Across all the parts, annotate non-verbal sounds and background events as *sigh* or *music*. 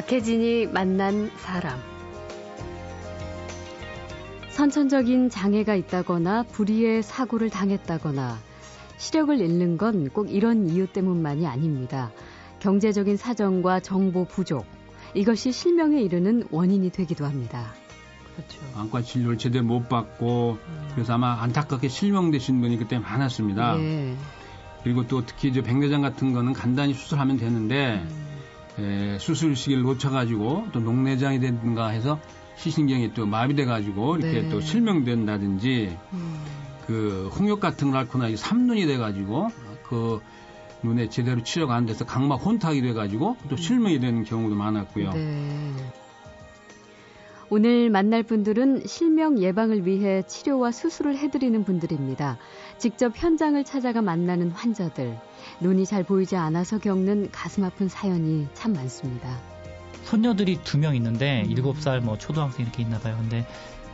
박혜진이 만난 사람. 선천적인 장애가 있다거나 불의의 사고를 당했다거나 시력을 잃는 건 꼭 이런 이유 때문만이 아닙니다. 경제적인 사정과 정보 부족, 이것이 실명에 이르는 원인이 되기도 합니다. 그렇죠. 안과 진료를 제대로 못 받고 음. 그래서 아마 안타깝게 실명되신 분이 그때 많았습니다. 네. 그리고 또 특히 이제 백내장 같은 거는 간단히 수술하면 되는데 음. 에, 수술 시기를 놓쳐가지고 또 녹내장이 된가 해서 시신경이 또 마비돼가지고 이렇게 네. 또 실명된다든지 음. 그 홍역 같은 걸 앓고 나서 삼눈이 돼가지고 그 눈에 제대로 치료가 안 돼서 각막 혼탁이 돼가지고 또 실명이 되는 경우도 많았고요. 네. 오늘 만날 분들은 실명 예방을 위해 치료와 수술을 해드리는 분들입니다. 직접 현장을 찾아가 만나는 환자들, 눈이 잘 보이지 않아서 겪는 가슴 아픈 사연이 참 많습니다. 손녀들이 두 명 있는데 일곱 살 뭐 초등학생 이렇게 있나 봐요. 근데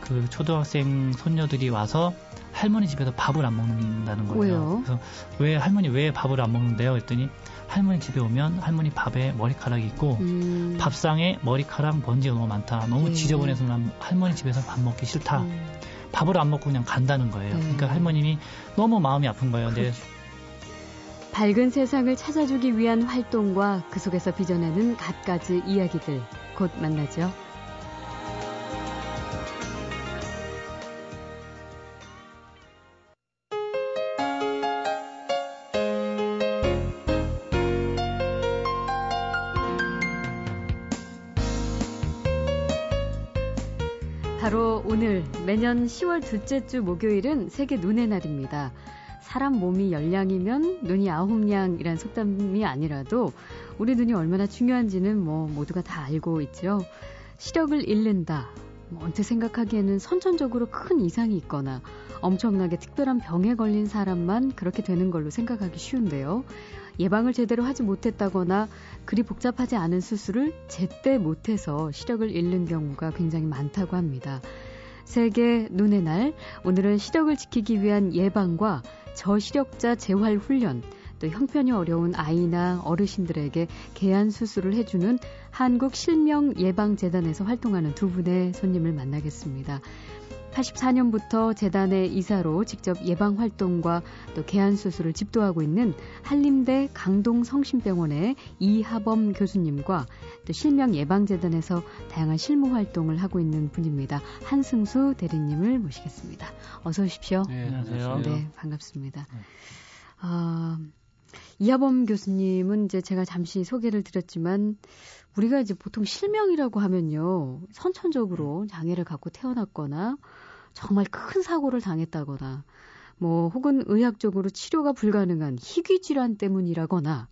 그 초등학생 손녀들이 와서 할머니 집에서 밥을 안 먹는다는 거예요. 왜요? 그래서 왜 할머니 왜 밥을 안 먹는데요? 했더니 할머니 집에 오면 할머니 밥에 머리카락이 있고 음. 밥상에 머리카락 먼지가 너무 많다. 너무 네. 지저분해서 난 할머니 집에서 밥 먹기 싫다. 음. 밥을 안 먹고 그냥 간다는 거예요. 네. 그러니까 할머님이 너무 마음이 아픈 거예요. 근데 *laughs* 밝은 세상을 찾아주기 위한 활동과 그 속에서 빚어내는 갖가지 이야기들 곧 만나죠. 매년 10월 둘째 주 목요일은 세계 눈의 날입니다. 사람 몸이 열량이면 눈이 아홉량이란 속담이 아니라도 우리 눈이 얼마나 중요한지는 뭐 모두가 다 알고 있죠. 시력을 잃는다. 뭐 언뜻 생각하기에는 선천적으로 큰 이상이 있거나 엄청나게 특별한 병에 걸린 사람만 그렇게 되는 걸로 생각하기 쉬운데요. 예방을 제대로 하지 못했다거나 그리 복잡하지 않은 수술을 제때 못해서 시력을 잃는 경우가 굉장히 많다고 합니다. 세계 눈의 날, 오늘은 시력을 지키기 위한 예방과 저시력자 재활 훈련, 또 형편이 어려운 아이나 어르신들에게 개안 수술을 해주는 한국 실명 예방재단에서 활동하는 두 분의 손님을 만나겠습니다. 84년부터 재단의 이사로 직접 예방 활동과 또 개안 수술을 집도하고 있는 한림대 강동 성심병원의 이하범 교수님과 또 실명 예방 재단에서 다양한 실무 활동을 하고 있는 분입니다. 한승수 대리님을 모시겠습니다. 어서 오십시오. 네, 안녕하세요. 네, 반갑습니다. 네. 아, 이하범 교수님은 이제 제가 잠시 소개를 드렸지만 우리가 이제 보통 실명이라고 하면요. 선천적으로 장애를 갖고 태어났거나 정말 큰 사고를 당했다거나 뭐 혹은 의학적으로 치료가 불가능한 희귀 질환 때문이라거나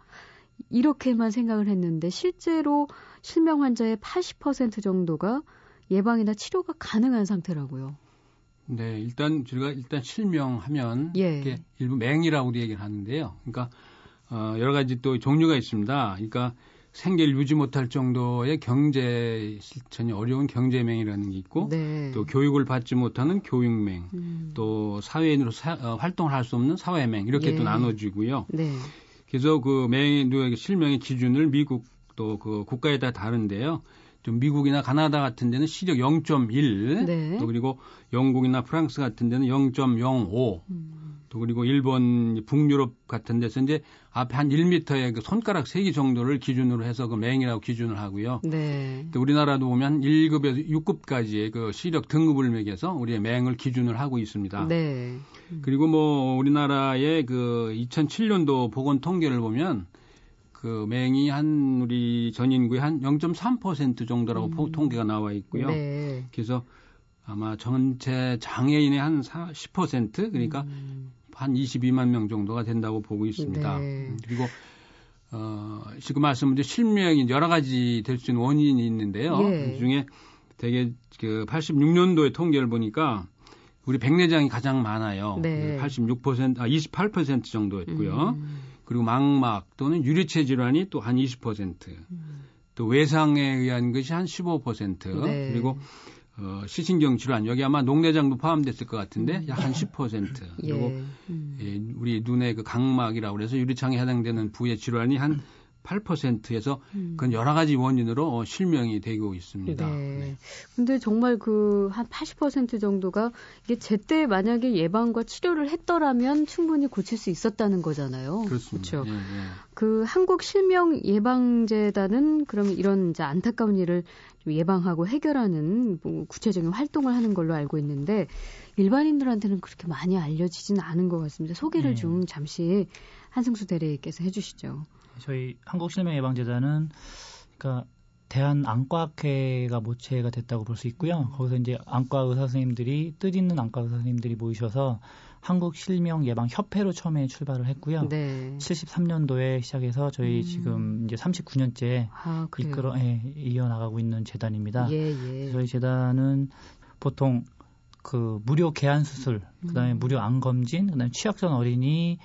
이렇게만 생각을 했는데 실제로 실명 환자의 80% 정도가 예방이나 치료가 가능한 상태라고요. 네, 일단 저희가 일단 실명하면 예. 이게 일부 맹이라고 우리 얘기를 하는데요. 그러니까 어, 여러 가지 또 종류가 있습니다. 그러니까 생계를 유지 못할 정도의 경제 실천이 어려운 경제맹이라는 게 있고 네. 또 교육을 받지 못하는 교육맹, 음. 또 사회인으로 사, 어, 활동을 할 수 없는 사회맹 이렇게 예. 또 나눠지고요. 네. 그래서 그 맹의 실명의 기준을 미국 또 그 국가에 따라 다른데요. 좀 미국이나 카나다 같은 데는 시력 0.1, 네. 또 그리고 영국이나 프랑스 같은 데는 0.05, 음. 또 그리고 일본, 북유럽 같은 데서 이제 앞에 한 1m의 그 손가락 세기 정도를 기준으로 해서 그 맹이라고 기준을 하고요. 네. 또 우리나라도 보면 1급에서 6급까지의 그 시력 등급을 매겨서 우리의 맹을 기준을 하고 있습니다. 네. 음. 그리고 뭐 우리나라의 그 2007년도 보건 통계를 보면 그 맹이 한 우리 전 인구의 한 0.3% 정도라고 음. 통계가 나와 있고요. 네. 그래서 아마 전체 장애인의 한 10% 그러니까 음. 한 22만 명 정도가 된다고 보고 있습니다. 네. 음, 그리고 어, 지금 말씀드린 실명이 여러 가지 될 수 있는 원인이 있는데요. 예. 그 중에 대개 그 86년도의 통계를 보니까 우리 백내장이 가장 많아요. 네. 86%, 아, 28% 정도였고요. 음. 그리고 망막 또는 유리체 질환이 또 한 20%, 음. 또 외상에 의한 것이 한 15%, 네. 그리고 어, 시신경 질환 여기 아마 녹내장도 포함됐을 것 같은데 음. 약한 10%. 그리고 예. 음. 예, 우리 눈의 그 각막이라고 그래서 유리창에 해당되는 부의 질환이 한 8%에서 음. 그건 여러 가지 원인으로 어, 실명이 되고 있습니다. 네. 네. 근데 정말 그 한 80% 정도가 이게 제때 만약에 예방과 치료를 했더라면 충분히 고칠 수 있었다는 거잖아요. 그렇습니다. 그렇죠. 예, 예. 그 한국 실명 예방재단은 그러면 이런 이제 안타까운 일을 예방하고 해결하는 뭐 구체적인 활동을 하는 걸로 알고 있는데 일반인들한테는 그렇게 많이 알려지지는 않은 것 같습니다. 소개를 네. 좀 잠시 한승수 대리께서 해주시죠. 저희 한국실명예방재단은 그러니까 대한 안과학회가 모체가 됐다고 볼 수 있고요. 거기서 이제 안과 의사 선생님들이 뜻 있는 안과 의사 선생님들이 모이셔서 한국 실명 예방 협회로 처음에 출발을 했고요. 네. 73년도에 시작해서 저희 음. 지금 이제 39년째 아, 이끌어 예, 이어 나가고 있는 재단입니다. 예, 예. 저희 재단은 보통 그 무료 개안 수술, 그다음에 음. 무료 암 검진, 그다음에 취약전 어린이,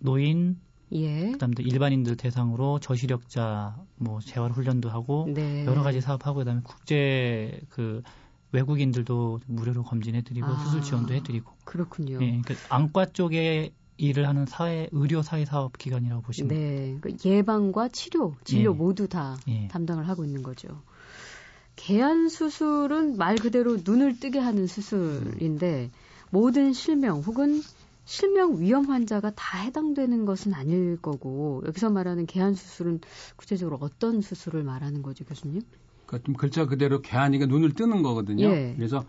노인, 예. 그다음에 일반인들 대상으로 저시력자 뭐 재활 훈련도 하고 네. 여러 가지 사업하고 그다음에 국제 그 외국인들도 무료로 검진해드리고 아, 수술 지원도 해드리고 그렇군요. 예, 그러니까 안과 쪽에 일을 하는 사회 의료 사회 사업 기관이라고 보시면 네, 그 예방과 치료, 진료 예. 모두 다 예. 담당을 하고 있는 거죠. 개안 수술은 말 그대로 눈을 뜨게 하는 수술인데 모든 실명 혹은 실명 위험 환자가 다 해당되는 것은 아닐 거고 여기서 말하는 개안 수술은 구체적으로 어떤 수술을 말하는 거죠, 교수님? 그러니까 좀 글자 그대로 개안이가 눈을 뜨는 거거든요. 예. 그래서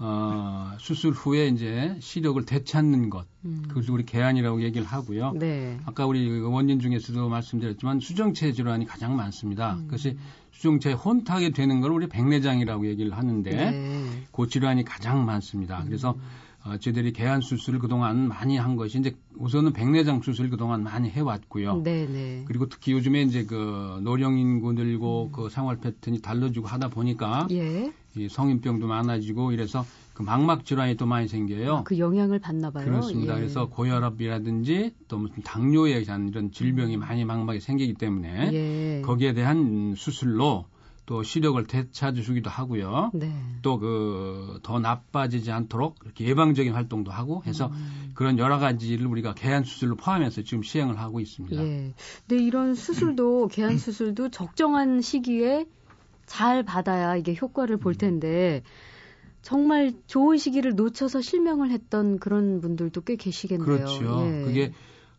어, 수술 후에 이제 시력을 되찾는 것. 음. 그것을 우리 개안이라고 얘기를 하고요. 네. 아까 우리 그 원인 중에서도 말씀드렸지만 수정체 질환이 가장 많습니다. 음. 그것이 수정체 혼탁이 되는 걸 우리 백내장이라고 얘기를 하는데 네. 그 질환이 가장 많습니다. 그래서 음. 어, 저희들이 개안 수술을 그동안 많이 한 것이 이제 우선은 백내장 수술을 그동안 많이 해왔고요. 네네. 네. 그리고 특히 요즘에 이제 그 노령 인구 늘고 음. 그 생활 패턴이 달라지고 하다 보니까 예. 이 성인병도 많아지고 이래서 그 망막 질환이 또 많이 생겨요. 아, 그 영향을 받나 봐요. 그렇습니다. 예. 그래서 고혈압이라든지 또 무슨 당뇨에 대한 이런 질병이 음. 많이 망막에 생기기 때문에 예. 거기에 대한 수술로 또 시력을 되찾아주기도 하고요. 네. 또그 더 나빠지지 않도록 이렇게 예방적인 활동도 하고 해서 음. 그런 여러 가지를 우리가 개안 수술로 포함해서 지금 시행을 하고 있습니다. 예. 근데 이런 수술도 *clears throat* 개안 수술도 적정한 시기에 잘 받아야 이게 효과를 볼 음. 텐데 정말 좋은 시기를 놓쳐서 실명을 했던 그런 분들도 꽤 계시겠네요. 그렇죠. 예. 그게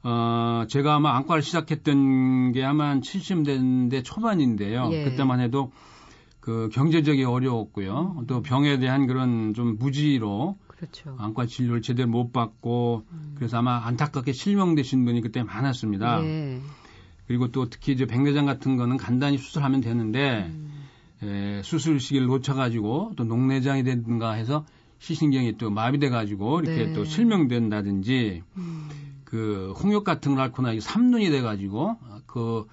어, 제가 아마 안과를 시작했던 게 아마 한 70년대 초반인데요. 예. 그때만 해도 그 경제적이 어려웠고요. 음. 또 병에 대한 그런 좀 무지로 그렇죠. 안과 진료를 제대로 못 받고 음. 그래서 아마 안타깝게 실명되신 분이 그때 많았습니다. 예. 그리고 또 특히 이제 백내장 같은 거는 간단히 수술하면 되는데 음. 에, 수술 시기를 놓쳐가지고 또 녹내장이 된가 해서 시신경이 또 마비돼가지고 이렇게 네. 또 실명된다든지 음. 그 홍역 같은 걸 앓고 나서 삼눈이 돼가지고 그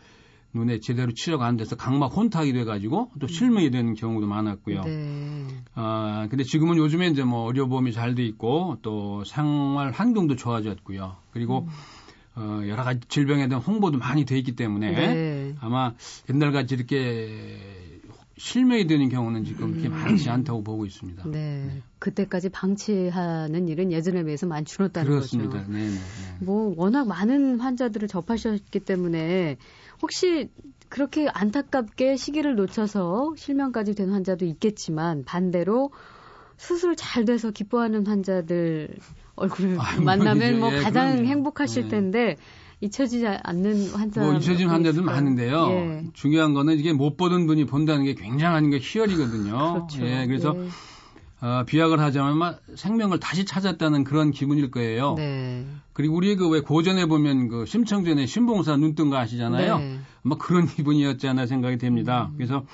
눈에 제대로 치료가 안 돼서 각막 혼탁이 돼가지고 또 실명이 되는 경우도 많았고요. 네. 아 근데 지금은 요즘에 이제 뭐 의료보험이 잘 돼 있고 또 생활 환경도 좋아졌고요. 그리고 음. 어, 여러 가지 질병에 대한 홍보도 많이 돼 있기 때문에 네. 아마 옛날같이 이렇게 실명이 되는 경우는 지금 그렇게 음. 많지 않다고 보고 있습니다. 네. 네. 그때까지 방치하는 일은 예전에 비해서 많이 줄었다는 그렇습니다. 거죠. 네, 네, 네. 뭐 워낙 많은 환자들을 접하셨기 때문에 혹시 그렇게 안타깝게 시기를 놓쳐서 실명까지 된 환자도 있겠지만 반대로 수술 잘 돼서 기뻐하는 환자들 얼굴을 아, 만나면 뭐 예, 가장 그럼요. 행복하실 네. 텐데 잊혀지지 않는 환자. 뭐 잊혀진 환자들 많은데요. 예. 중요한 거는 이게 못 보던 분이 본다는 게 굉장한 게 희열이거든요. *laughs* 그렇죠. 예, 그래서 예. 어, 비약을 하자면 생명을 다시 찾았다는 그런 기분일 거예요. 네. 그리고 우리 그왜 고전에 보면 그 심청전에 신봉사 눈뜬 거 아시잖아요. 네. 아마 그런 *laughs* 기분이었지 않나 생각이 됩니다. 음. 그래서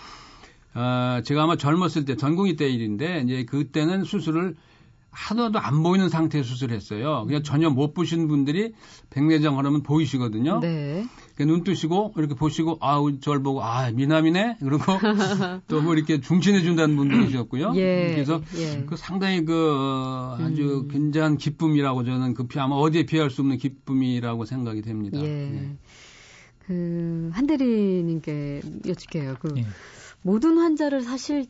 어, 제가 아마 젊었을 때 전공의 때 일인데 이제 그때는 수술을 하나도 안 보이는 상태에 수술했어요. 그냥 전혀 못 보시는 분들이 백내장 하려면 보이시거든요. 네. 눈 뜨시고 이렇게 보시고 아우 저를 보고 아 미남이네 그리고 *laughs* 또 뭐 이렇게 중신해 준다는 분도 계셨고요. 예, 그래서 예. 그 상당히 그 어, 아주 음. 굉장한 기쁨이라고 저는 그 아마 어디에 비할 수 없는 기쁨이라고 생각이 됩니다. 예. 네. 그 한대리님께 여쭙게요. 그 예. 모든 환자를 사실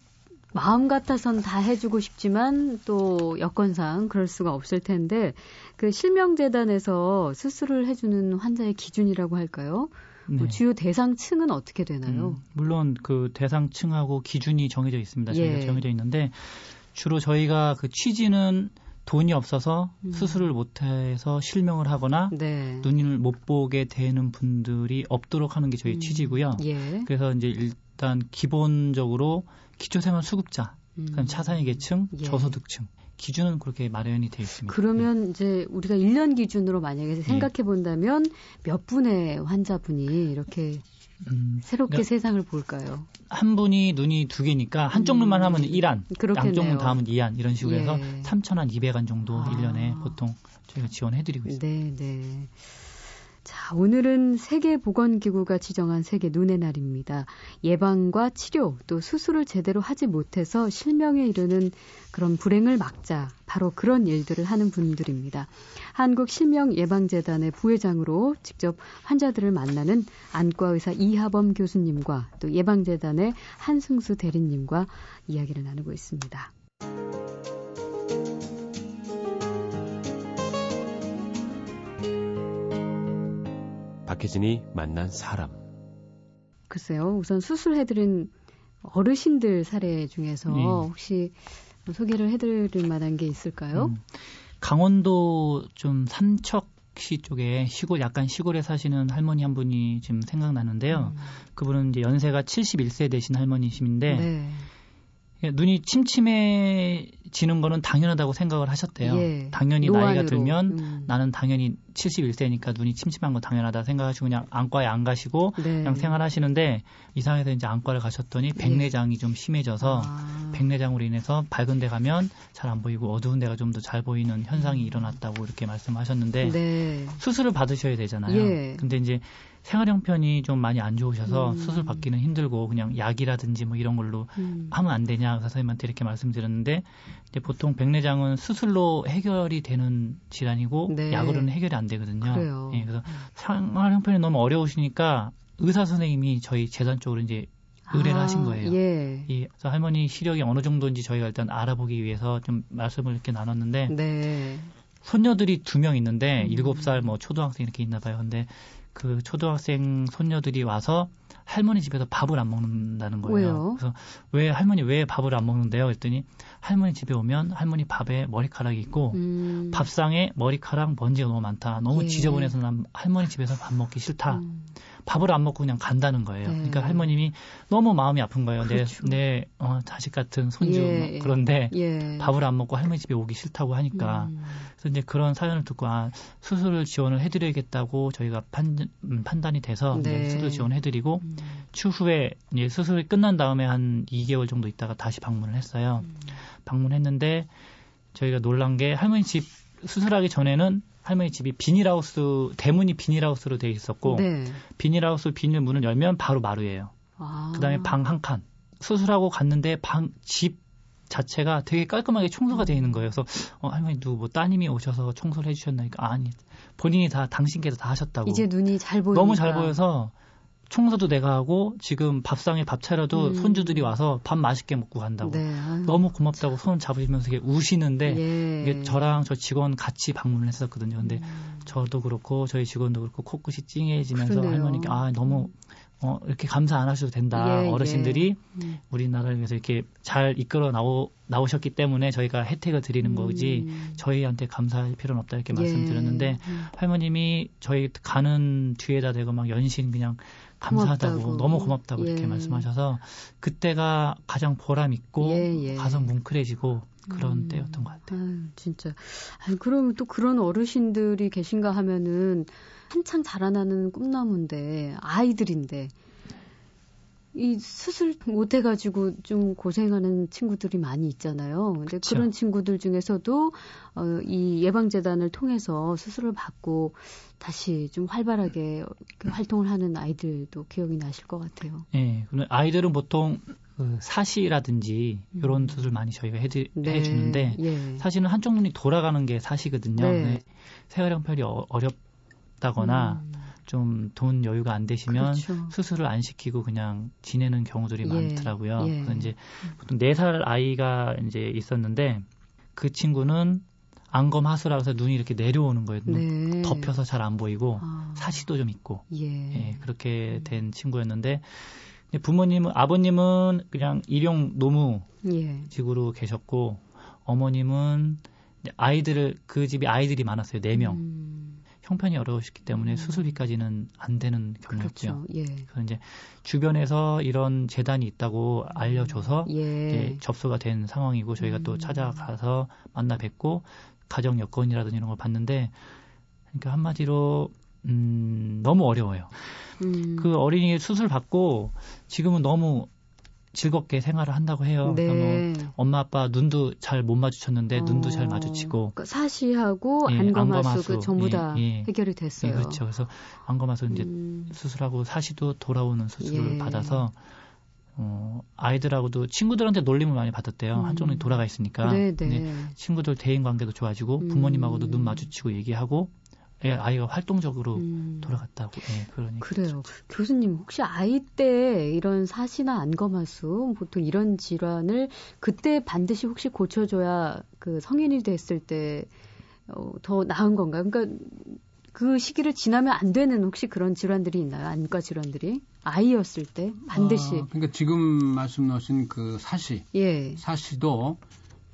마음 같아선 다 해주고 싶지만 또 여건상 그럴 수가 없을 텐데 그 실명재단에서 수술을 해주는 환자의 기준이라고 할까요? 네. 뭐 주요 대상층은 어떻게 되나요? 음, 물론 그 대상층하고 기준이 정해져 있습니다. 저희가 예. 정해져 있는데 주로 저희가 그 취지는 돈이 없어서 음. 수술을 못해서 실명을 하거나 네. 눈을 못 보게 되는 분들이 없도록 하는 게 저희 음. 취지고요. 예. 그래서 이제 일 단 기본적으로 기초생활 수급자, 음. 차상위 계층, 예. 저소득층 기준은 그렇게 마련이 되어 있습니다. 그러면 네. 이제 우리가 1년 기준으로 만약에 네. 생각해 본다면 몇 분의 환자분이 이렇게 음, 새롭게 그러니까 세상을 볼까요? 한 분이 눈이 두 개니까 한쪽 음, 눈만 하면 1안, 양쪽 눈 다 하면 2안 이런 식으로 예. 해서 3천안 200안 정도 아. 1년에 보통 저희가 지원해 드리고 있습니다. 네, 네. 자, 오늘은 세계보건기구가 지정한 세계 눈의 날입니다. 예방과 치료 또 수술을 제대로 하지 못해서 실명에 이르는 그런 불행을 막자 바로 그런 일들을 하는 분들입니다. 한국실명예방재단의 부회장으로 직접 환자들을 만나는 안과의사 이하범 교수님과 또 예방재단의 한승수 대리님과 이야기를 나누고 있습니다. 박혜진이 만난 사람. 글쎄요. 우선 수술해드린 어르신들 사례 중에서 네. 혹시 소개를 해드릴 만한 게 있을까요? 음, 강원도 좀 삼척시 쪽에 시골 약간 시골에 사시는 할머니 한 분이 지금 생각나는데요. 음. 그분은 이제 연세가 71세 되신 할머니심인데 네. 예, 눈이 침침해지는 거는 당연하다고 생각을 하셨대요. 예, 당연히 노안으로. 나이가 들면 음. 나는 당연히 71세니까 눈이 침침한 거 당연하다 생각하시고 그냥 안과에 안 가시고 네. 그냥 생활하시는데 이상해서 이제 안과를 가셨더니 네. 백내장이 네. 좀 심해져서 아. 백내장으로 인해서 밝은 데 가면 잘 안 보이고 어두운 데가 좀 더 잘 보이는 현상이 일어났다고 이렇게 말씀하셨는데 네. 수술을 받으셔야 되잖아요. 예. 근데 이제 생활 형편이 좀 많이 안 좋으셔서 음. 수술 받기는 힘들고 그냥 약이라든지 뭐 이런 걸로 음. 하면 안 되냐 선생님한테 이렇게 말씀드렸는데 이제 보통 백내장은 수술로 해결이 되는 질환이고 네. 약으로는 해결이 안 되거든요. 그래요. 예, 그래서 생활 형편이 너무 어려우시니까 의사 선생님이 저희 재단 쪽으로 이제 의뢰를 아, 하신 거예요. 예. 이 그래서 할머니 시력이 어느 정도인지 저희가 일단 알아보기 위해서 좀 말씀을 이렇게 나눴는데 네. 손녀들이 두 명 있는데 음. 일곱 음. 살뭐 초등학생 이렇게 있나 봐요. 근데 그 초등학생 손녀들이 와서 할머니 집에서 밥을 안 먹는다는 거예요. 왜요? 그래서 왜 할머니 왜 밥을 안 먹는데요? 했더니 할머니 집에 오면 할머니 밥에 머리카락이 있고 음. 밥상에 머리카락 먼지가 너무 많다. 너무 예. 지저분해서 난 할머니 집에서 밥 먹기 싫다. 음. 밥을 안 먹고 그냥 간다는 거예요. 네. 그러니까 할머님이 너무 마음이 아픈 거예요. 그렇죠. 내, 내 어, 자식 같은 손주 예. 그런데 예. 밥을 안 먹고 할머니 집에 오기 싫다고 하니까 음. 그래서 이제 그런 사연을 듣고 아, 수술을 지원을 해드려야겠다고 저희가 판, 음, 판단이 돼서 네. 수술 지원해드리고 음. 추후에 이제 수술이 끝난 다음에 한 2개월 정도 있다가 다시 방문을 했어요. 음. 방문했는데 저희가 놀란 게 할머니 집 수술하기 전에는 할머니 집이 비닐하우스 대문이 비닐하우스로 되어 있었고 네. 비닐하우스 비닐 문을 열면 바로 마루예요. 아. 그다음에 방 한 칸. 수술하고 갔는데 방 집 자체가 되게 깔끔하게 청소가 되어 있는 거예요. 그래서 어, 할머니 누구 뭐 따님이 오셔서 청소를 해주셨나니까 아니 본인이 다 당신께서 다 하셨다고. 이제 눈이 잘 보이니까. 너무 잘 보여서 청소도 내가 하고 지금 밥상에 밥 차려도 음. 손주들이 와서 밥 맛있게 먹고 간다고 네. 너무 고맙다고 손 잡으시면서 이게 우시는데 예. 이게 저랑 저 직원 같이 방문을 했었거든요. 근데 음. 저도 그렇고 저희 직원도 그렇고 코끝이 찡해지면서 그러네요. 할머니께 아 너무 어, 이렇게 감사 안 하셔도 된다. 예, 어르신들이 예. 음. 우리나라를 위해서 이렇게 잘 이끌어 나오, 나오셨기 때문에 저희가 혜택을 드리는 음. 거지 저희한테 감사할 필요는 없다 이렇게 예. 말씀드렸는데 음. 할머님이 저희 가는 뒤에다 대고 막 연신 그냥 감사하다고 고맙다고. 너무 고맙다고 예. 이렇게 말씀하셔서 그때가 가장 보람 있고 예, 예. 가서 뭉클해지고 그런 음. 때였던 것 같아요. 아유, 진짜. 아니, 그럼 또 그런 어르신들이 계신가 하면은 한창 자라나는 꿈나무인데 아이들인데 이 수술 못 해가지고 좀 고생하는 친구들이 많이 있잖아요. 근데 그쵸. 그런 친구들 중에서도 어, 이 예방재단을 통해서 수술을 받고 다시 좀 활발하게 활동을 하는 아이들도 기억이 나실 것 같아요. 네, 아이들은 보통 그 사시라든지 음. 이런 수술 많이 저희가 해드, 네. 해주는데 예. 사실은 한쪽 눈이 돌아가는 게 사시거든요. 네. 세활형편이 어, 어렵다거나 음. 좀 돈 여유가 안 되시면 그렇죠. 수술을 안 시키고 그냥 지내는 경우들이 예. 많더라고요. 예. 그래서 이제 보통 4살 아이가 이제 있었는데 그 친구는 안검 하수라고 해서 눈이 이렇게 내려오는 거예요. 네. 덮여서 잘 안 보이고 아. 사시도 좀 있고 예. 예. 그렇게 된 친구였는데 부모님은 아버님은 그냥 일용 노무직으로 예. 계셨고 어머님은 아이들을 그 집이 아이들이 많았어요 네 명. 음. 형편이 어려우셨기 때문에 음. 수술비까지는 안 되는 경우였죠. 그렇죠. 예. 그래서 이제 주변에서 이런 재단이 있다고 알려줘서 예. 접수가 된 상황이고 저희가 음. 또 찾아가서 만나 뵙고 가정 여건이라든지 이런 걸 봤는데 그러니까 한마디로 음, 너무 어려워요. 음. 그 어린이 수술 받고 지금은 너무 즐겁게 생활을 한다고 해요. 네. 뭐 엄마 아빠 눈도 잘 못 마주쳤는데 어. 눈도 잘 마주치고 그러니까 사시하고 예, 안검하수 그 전부 다 예, 예. 해결이 됐어요. 예, 그렇죠. 그래서 안검하수 이제 음. 수술하고 사시도 돌아오는 수술을 예. 받아서 어, 아이들하고도 친구들한테 놀림을 많이 받았대요. 음. 한쪽은 돌아가 있으니까. 네, 네. 친구들 대인 관계도 좋아지고 음. 부모님하고도 눈 마주치고 얘기하고 예, 아이가 활동적으로 음. 돌아갔다고. 예, 그러니 그래요. 교수님 혹시 아이 때 이런 사시나 안검하수 보통 이런 질환을 그때 반드시 혹시 고쳐줘야 그 성인이 됐을 때더 어, 나은 건가요? 그러니까 그 시기를 지나면 안 되는 혹시 그런 질환들이 있나요? 안과 질환들이 아이였을 때 반드시. 아, 그러니까 지금 말씀 하신 그 사시, 예. 사시도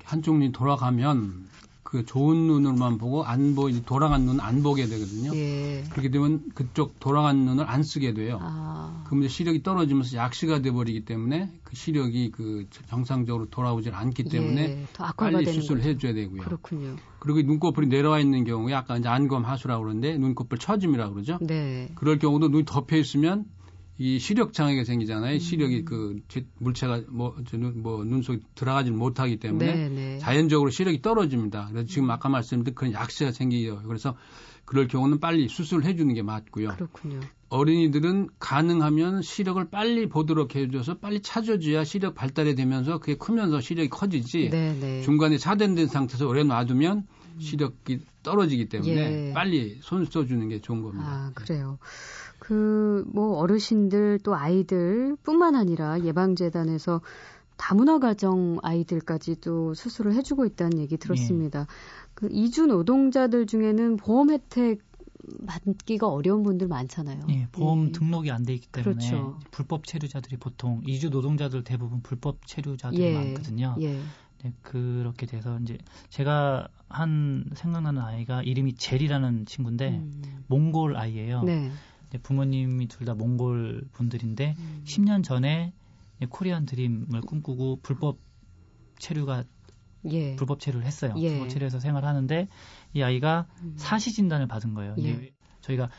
한쪽 눈이 돌아가면 그 좋은 눈으로만 보고 안 보, 돌아간 눈 안 보게 되거든요. 예. 그렇게 되면 그쪽 돌아간 눈을 안 쓰게 돼요. 아. 그럼 이제 시력이 떨어지면서 약시가 돼버리기 때문에 그 시력이 그 정상적으로 돌아오질 않기 예, 때문에 예. 빨리 수술을 거죠. 해줘야 되고요. 그렇군요. 그리고 눈꺼풀이 내려와 있는 경우에 아까 이제 안검 하수라고 그러는데 눈꺼풀 처짐이라고 그러죠. 네. 그럴 경우도 눈이 덮여 있으면 이 시력 장애가 생기잖아요. 음. 시력이 그 물체가 뭐, 뭐, 눈 속에 들어가지 못하기 때문에 네네. 네. 자연적으로 시력이 떨어집니다. 그래서 지금 음. 아까 말씀드린 그런 약세가 생기요. 그래서 그럴 경우는 빨리 수술을 해주는 게 맞고요. 그렇군요. 어린이들은 가능하면 시력을 빨리 보도록 해줘서 빨리 찾아줘야 시력 발달이 되면서 그게 크면서 시력이 커지지 네네. 네. 중간에 차단된 상태에서 오래 놔두면 음. 시력이 떨어지기 때문에 예. 빨리 손 써주는 게 좋은 겁니다. 아, 그래요. 그, 뭐, 어르신들 또 아이들 뿐만 아니라 예방재단에서 다문화 가정 아이들까지도 수술을 해주고 있다는 얘기 들었습니다. 네. 그 이주 노동자들 중에는 보험 혜택 받기가 어려운 분들 많잖아요. 네, 보험 예. 등록이 안 돼 있기 때문에 그렇죠. 불법 체류자들이 보통 이주 노동자들 대부분 불법 체류자들이 예. 많거든요. 예. 네, 그렇게 돼서 이제 제가 한 생각나는 아이가 이름이 젤이라는 친구인데 음. 몽골 아이예요. 네. 부모님이 둘 다 몽골 분들인데 음. 10년 전에 코리안 드림을 꿈꾸고 불법 체류가 예. 불법 체류를 했어요. 예. 불법 체류해서 생활하는데 이 아이가 음. 사시 진단을 받은 거예요. 예. 저희가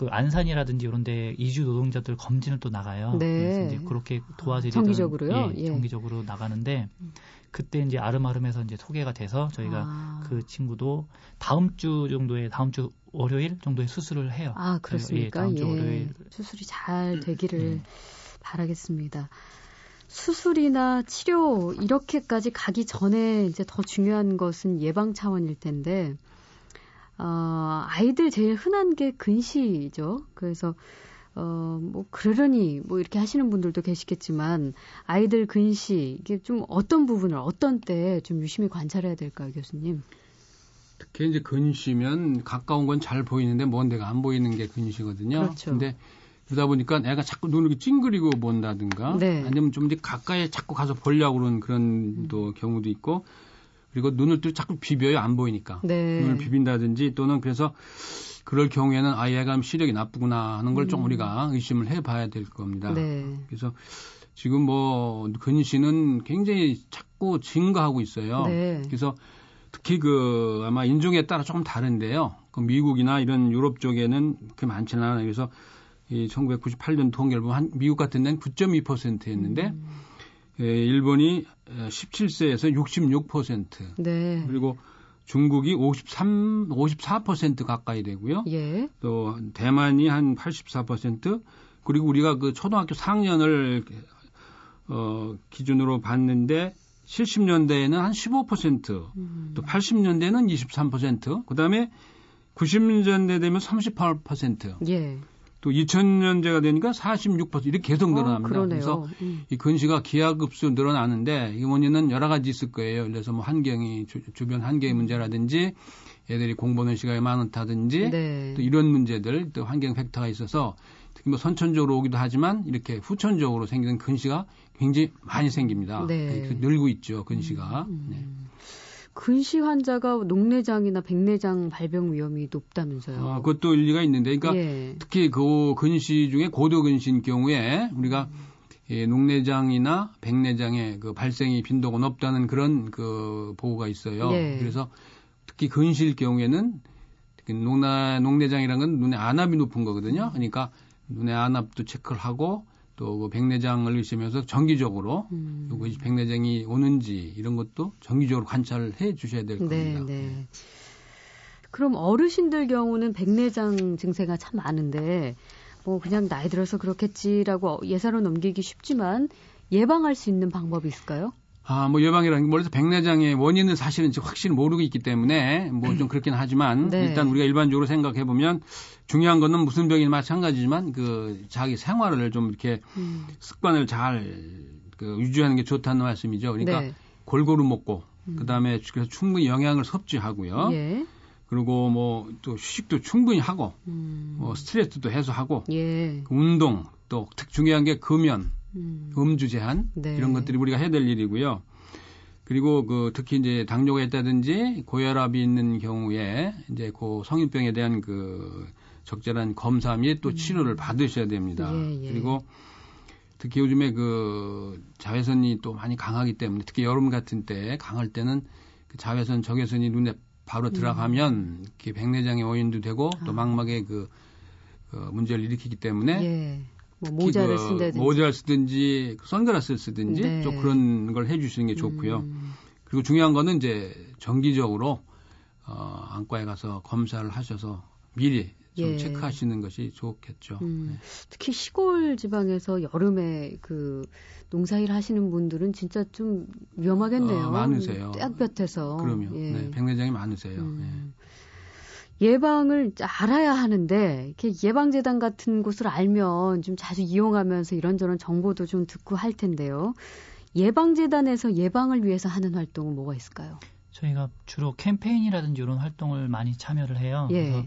그 안산이라든지 이런 데 이주 노동자들 검진을 또 나가요. 네. 그래서 이제 그렇게 도와드리는 정기적으로요? 예, 예. 정기적으로 나가는데 음. 그때 이제 아름아름해서 이제 소개가 돼서 저희가 아. 그 친구도 다음 주 정도에 다음 주 월요일 정도에 수술을 해요. 아 그렇습니까? 예, 다음 주 예. 월요일 수술이 잘 되기를 예. 바라겠습니다. 수술이나 치료 이렇게까지 가기 전에 이제 더 중요한 것은 예방 차원일 텐데 어, 아이들 제일 흔한 게 근시죠. 그래서 어, 뭐, 그러려니, 뭐, 이렇게 하시는 분들도 계시겠지만, 아이들 근시, 이게 좀 어떤 부분을, 어떤 때 좀 유심히 관찰해야 될까요, 교수님? 특히 이제 근시면 가까운 건 잘 보이는데 먼 데가 안 보이는 게 근시거든요. 그렇죠. 근데 그러다 보니까 애가 자꾸 눈을 찡그리고 본다든가, 네. 아니면 좀 이제 가까이 자꾸 가서 보려고 그런 음. 또 경우도 있고, 그리고 눈을 또 자꾸 비벼요, 안 보이니까. 네. 눈을 비빈다든지 또는 그래서 그럴 경우에는 아 얘가 시력이 나쁘구나 하는 걸좀 음. 우리가 의심을 해봐야 될 겁니다. 네. 그래서 지금 뭐 근시는 굉장히 자꾸 증가하고 있어요. 네. 그래서 특히 그 아마 인종에 따라 조금 다른데요. 그 미국이나 이런 유럽 쪽에는 그렇게 많지는 않아요. 그래서 이 1998년 통계를 보면 한 미국 같은 데는 9.2%였는데 음. 예, 일본이 17세에서 66%. 네. 그리고 중국이 53, 54% 가까이 되고요. 예. 또 대만이 한 84%, 그리고 우리가 그 초등학교 4학년을 어 기준으로 봤는데 70년대에는 한 15%, 음. 또 80년대는 23%, 그다음에 90년대 되면 38%. 예. 또 2000년제가 되니까 46% 이렇게 계속 어, 늘어납니다. 어, 그래서 음. 이 근시가 기하급수 늘어나는데 이 원인은 여러 가지 있을 거예요. 그래서 뭐 환경이 주, 변 환경의 문제라든지 애들이 공부하는 시간이 많다든지 네. 또 이런 문제들 또 환경 팩터가 있어서 특히 뭐 선천적으로 오기도 하지만 이렇게 후천적으로 생기는 근시가 굉장히 많이 생깁니다. 네. 늘고 있죠 근시가. 음, 음. 네. 근시 환자가 녹내장이나 백내장 발병 위험이 높다면서요. 아, 그것도 일리가 있는데, 그러니까 예. 특히 그 근시 중에 고도 근시인 경우에 우리가 음. 예, 녹내장이나 백내장의 그 발생이 빈도가 높다는 그런 그 보고가 있어요. 예. 그래서 특히 근시일 경우에는 녹나, 녹내장이라는 건 눈에 안압이 높은 거거든요. 그러니까 눈에 안압도 체크를 하고 또그 백내장을 의심해서 정기적으로 음. 요 백내장이 오는지 이런 것도 정기적으로 관찰을 해 주셔야 될 네, 겁니다. 네, 네. 그럼 어르신들 경우는 백내장 증세가 참 많은데 뭐 그냥 나이 들어서 그렇겠지라고 예사로 넘기기 쉽지만 예방할 수 있는 방법이 있을까요? 아, 뭐 예방이라는 게 멀리서 백내장의 원인은 사실은 확실히 모르고 있기 때문에 뭐 좀 그렇긴 하지만 네. 일단 우리가 일반적으로 생각해 보면 중요한 거는 무슨 병이나 마찬가지지만 그 자기 생활을 좀 이렇게 음. 습관을 잘 그 유지하는 게 좋다는 말씀이죠. 그러니까 네. 골고루 먹고 음. 그다음에 그래서 충분히 영양을 섭취하고요. 예. 그리고 뭐 또 휴식도 충분히 하고 음. 뭐 스트레스도 해소하고 예. 그 운동 또 특 중요한 게 금연 음. 음주 제한 네. 이런 것들이 우리가 해야 될 일이고요. 그리고 그 특히 이제 당뇨가 있다든지 고혈압이 있는 경우에 이제 그 성인병에 대한 그 적절한 검사 및 또 치료를 음. 받으셔야 됩니다. 예, 예. 그리고 특히 요즘에 그 자외선이 또 많이 강하기 때문에 특히 여름 같은 때 강할 때는 그 자외선 적외선이 눈에 바로 음. 들어가면 음. 이렇게 백내장의 원인도 되고 또 아. 망막에 그, 그 문제를 일으키기 때문에 예. 뭐 모자를 그 쓴다든지 모자를 쓰든지 선글라스를 쓰든지 네. 좀 그런 걸 해주시는 게 좋고요. 음. 그리고 중요한 거는 이제 정기적으로 어, 안과에 가서 검사를 하셔서 미리 좀 예. 체크하시는 것이 좋겠죠. 음. 네. 특히 시골 지방에서 여름에 그 농사일 하시는 분들은 진짜 좀 위험하겠네요. 어, 많으세요. 떼약볕에서. 그럼요. 예. 네, 백내장이 많으세요. 음. 네. 예방을 알아야 하는데 이렇게 예방재단 같은 곳을 알면 좀 자주 이용하면서 이런저런 정보도 좀 듣고 할 텐데요. 예방재단에서 예방을 위해서 하는 활동은 뭐가 있을까요? 저희가 주로 캠페인이라든지 이런 활동을 많이 참여를 해요. 예. 그래서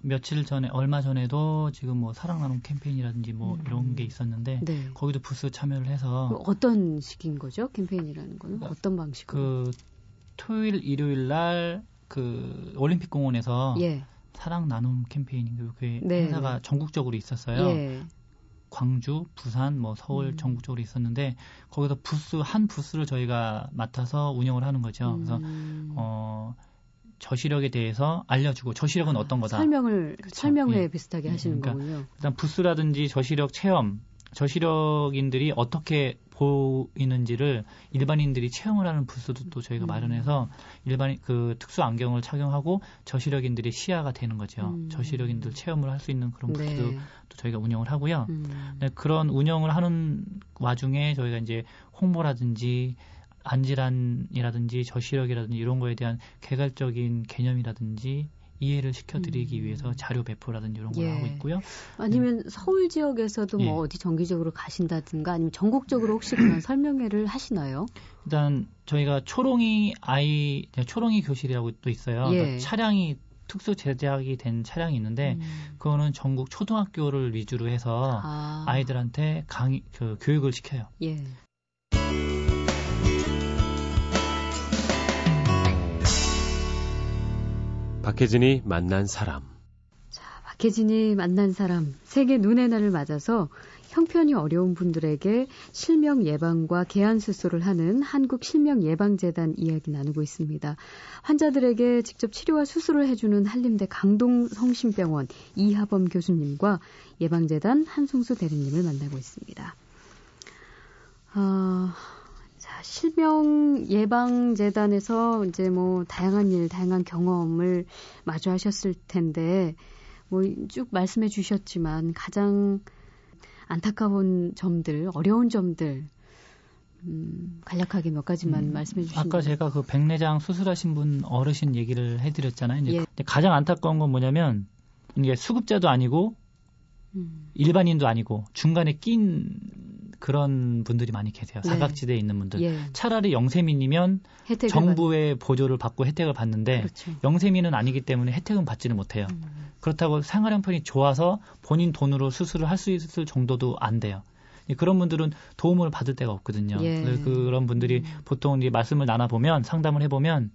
며칠 전에 얼마 전에도 지금 뭐 사랑 나눔 캠페인이라든지 뭐 음. 이런 게 있었는데 네. 거기도 부스 참여를 해서 어떤 식인 거죠? 캠페인이라는 거는 그러니까 어떤 방식으로? 그 토요일 일요일 날 그 올림픽 공원에서 예. 사랑 나눔 캠페인 그 네. 행사가 전국적으로 있었어요. 예. 광주, 부산, 뭐 서울 음. 전국적으로 있었는데 거기서 부스 한 부스를 저희가 맡아서 운영을 하는 거죠. 그래서 음. 어 저시력에 대해서 알려주고 저시력은 어떤 거다 설명을 그렇죠. 설명회 예. 비슷하게 하시는 그러니까 거군요. 일단 부스라든지 저시력 체험 저시력인들이 어떻게 보이는지를 일반인들이 체험을 하는 부스도 또 저희가 음. 마련해서 일반 그 특수 안경을 착용하고 저시력인들의 시야가 되는 거죠. 음. 저시력인들 체험을 할 수 있는 그런 네. 부스도 네. 또 저희가 운영을 하고요. 음. 네, 그런 운영을 하는 와중에 저희가 이제 홍보라든지 안질환이라든지 저시력이라든지 이런 거에 대한 개괄적인 개념이라든지 이해를 시켜드리기 음. 위해서 자료 배포라든지 이런 걸 예. 하고 있고요. 아니면 음. 서울 지역에서도 뭐 예. 어디 정기적으로 가신다든가 아니면 전국적으로 혹시 그런 *clears throat* 설명회를 하시나요? 일단 저희가 초롱이 아이 초롱이 교실이라고 또 있어요. 예. 그러니까 차량이 특수 제작이 된 차량이 있는데 음. 그거는 전국 초등학교를 위주로 해서 아. 이들한테 강의 그 교육을 시켜요. 예. 박혜진이 만난 사람. 자, 박혜진이 만난 사람. 세계 눈의 날을 맞아서 형편이 어려운 분들에게 실명 예방과 개안 수술을 하는 한국 실명 예방재단 이야기 나누고 있습니다. 환자들에게 직접 치료와 수술을 해주는 한림대 강동 성심병원 이하범 교수님과 예방재단 한송수 대리님을 만나고 있습니다. 아, 실명 예방 재단에서 이제 뭐 다양한 일, 다양한 경험을 마주하셨을 텐데 뭐 쭉 말씀해 주셨지만 가장 안타까운 점들, 어려운 점들 음, 간략하게 몇 가지만 음, 말씀해 주시면 아까 제가 그 백내장 수술하신 분 어르신 얘기를 해드렸잖아요. 이제 예. 가장 안타까운 건 뭐냐면 이게 수급자도 아니고 음. 일반인도 아니고 중간에 낀 그런 분들이 많이 계세요. 네. 사각지대에 있는 분들. 예. 차라리 영세민이면 정부의 받... 보조를 받고 혜택을 받는데 그렇죠. 영세민은 아니기 때문에 혜택은 받지는 못해요. 음. 그렇다고 생활 형편이 좋아서 본인 돈으로 수술을 할 수 있을 정도도 안 돼요. 그런 분들은 도움을 받을 데가 없거든요. 예. 그런 분들이 음. 보통 이제 말씀을 나눠보면 상담을 해보면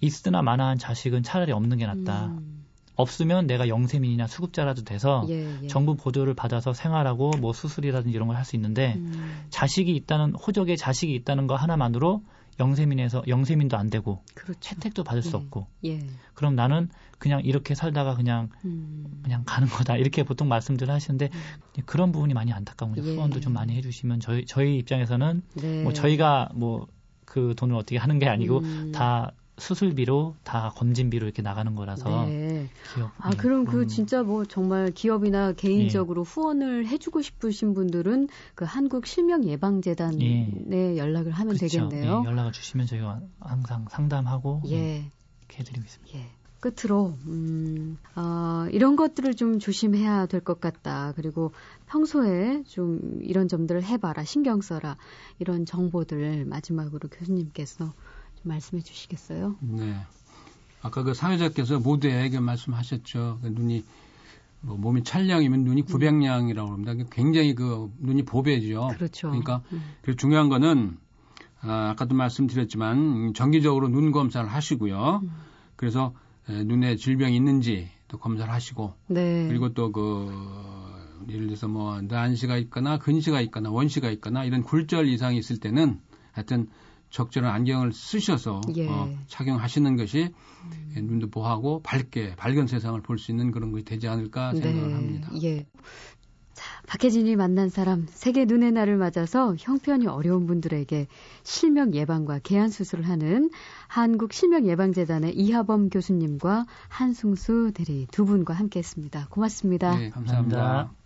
있으나 마나한 자식은 차라리 없는 게 낫다. 음. 없으면 내가 영세민이나 수급자라도 돼서 예, 예. 정부 보조를 받아서 생활하고 뭐 수술이라든지 이런 걸 할 수 있는데 음. 자식이 있다는 호적에 자식이 있다는 거 하나만으로 영세민에서 영세민도 안 되고 그렇죠. 혜택도 받을 수 예. 없고 예. 그럼 나는 그냥 이렇게 살다가 그냥 음. 그냥 가는 거다 이렇게 보통 말씀들 하시는데 음. 그런 부분이 많이 안타까운 거죠. 예. 후원도 좀 많이 해주시면 저희 저희 입장에서는 네. 뭐 저희가 뭐 그 돈을 어떻게 하는 게 아니고 음. 다 수술비로 다 검진비로 이렇게 나가는 거라서 네. 기업. 아 네. 그럼 그 음. 진짜 뭐 정말 기업이나 개인적으로 네. 후원을 해주고 싶으신 분들은 그 한국 실명 예방재단에 예. 연락을 하면 그렇죠. 되겠네요. 예, 연락을 주시면 저희가 항상 상담하고 예. 이렇게 해드리고 있습니다. 예. 끝으로 음, 어, 이런 것들을 좀 조심해야 될 것 같다. 그리고 평소에 좀 이런 점들을 해봐라, 신경 써라 이런 정보들 마지막으로 교수님께서 말씀해 주시겠어요? 네. 아까 그 사회자께서 모두에게 말씀하셨죠. 그 눈이 뭐 몸이 찰량이면 눈이 900량이라고 음. 합니다. 굉장히 그 눈이 보배죠. 그렇죠. 그러니까 음. 그 중요한 거는 아, 아까도 말씀드렸지만 정기적으로 눈 검사를 하시고요. 음. 그래서 에, 눈에 질병이 있는지 또 검사를 하시고 네. 그리고 또그 예를 들어서 뭐 난시가 있거나 근시가 있거나 원시가 있거나 이런 굴절 이상이 있을 때는 하여튼 적절한 안경을 쓰셔서 예. 어, 착용하시는 것이 음. 눈도 보호하고 밝게 밝은 세상을 볼 수 있는 그런 것이 되지 않을까 생각을 네. 합니다. 예. 자, 박혜진이 만난 사람 세계 눈의 날을 맞아서 형편이 어려운 분들에게 실명 예방과 개안 수술을 하는 한국 실명 예방 재단의 이하범 교수님과 한승수 대리 두 분과 함께했습니다. 고맙습니다. 네, 감사합니다. 감사합니다.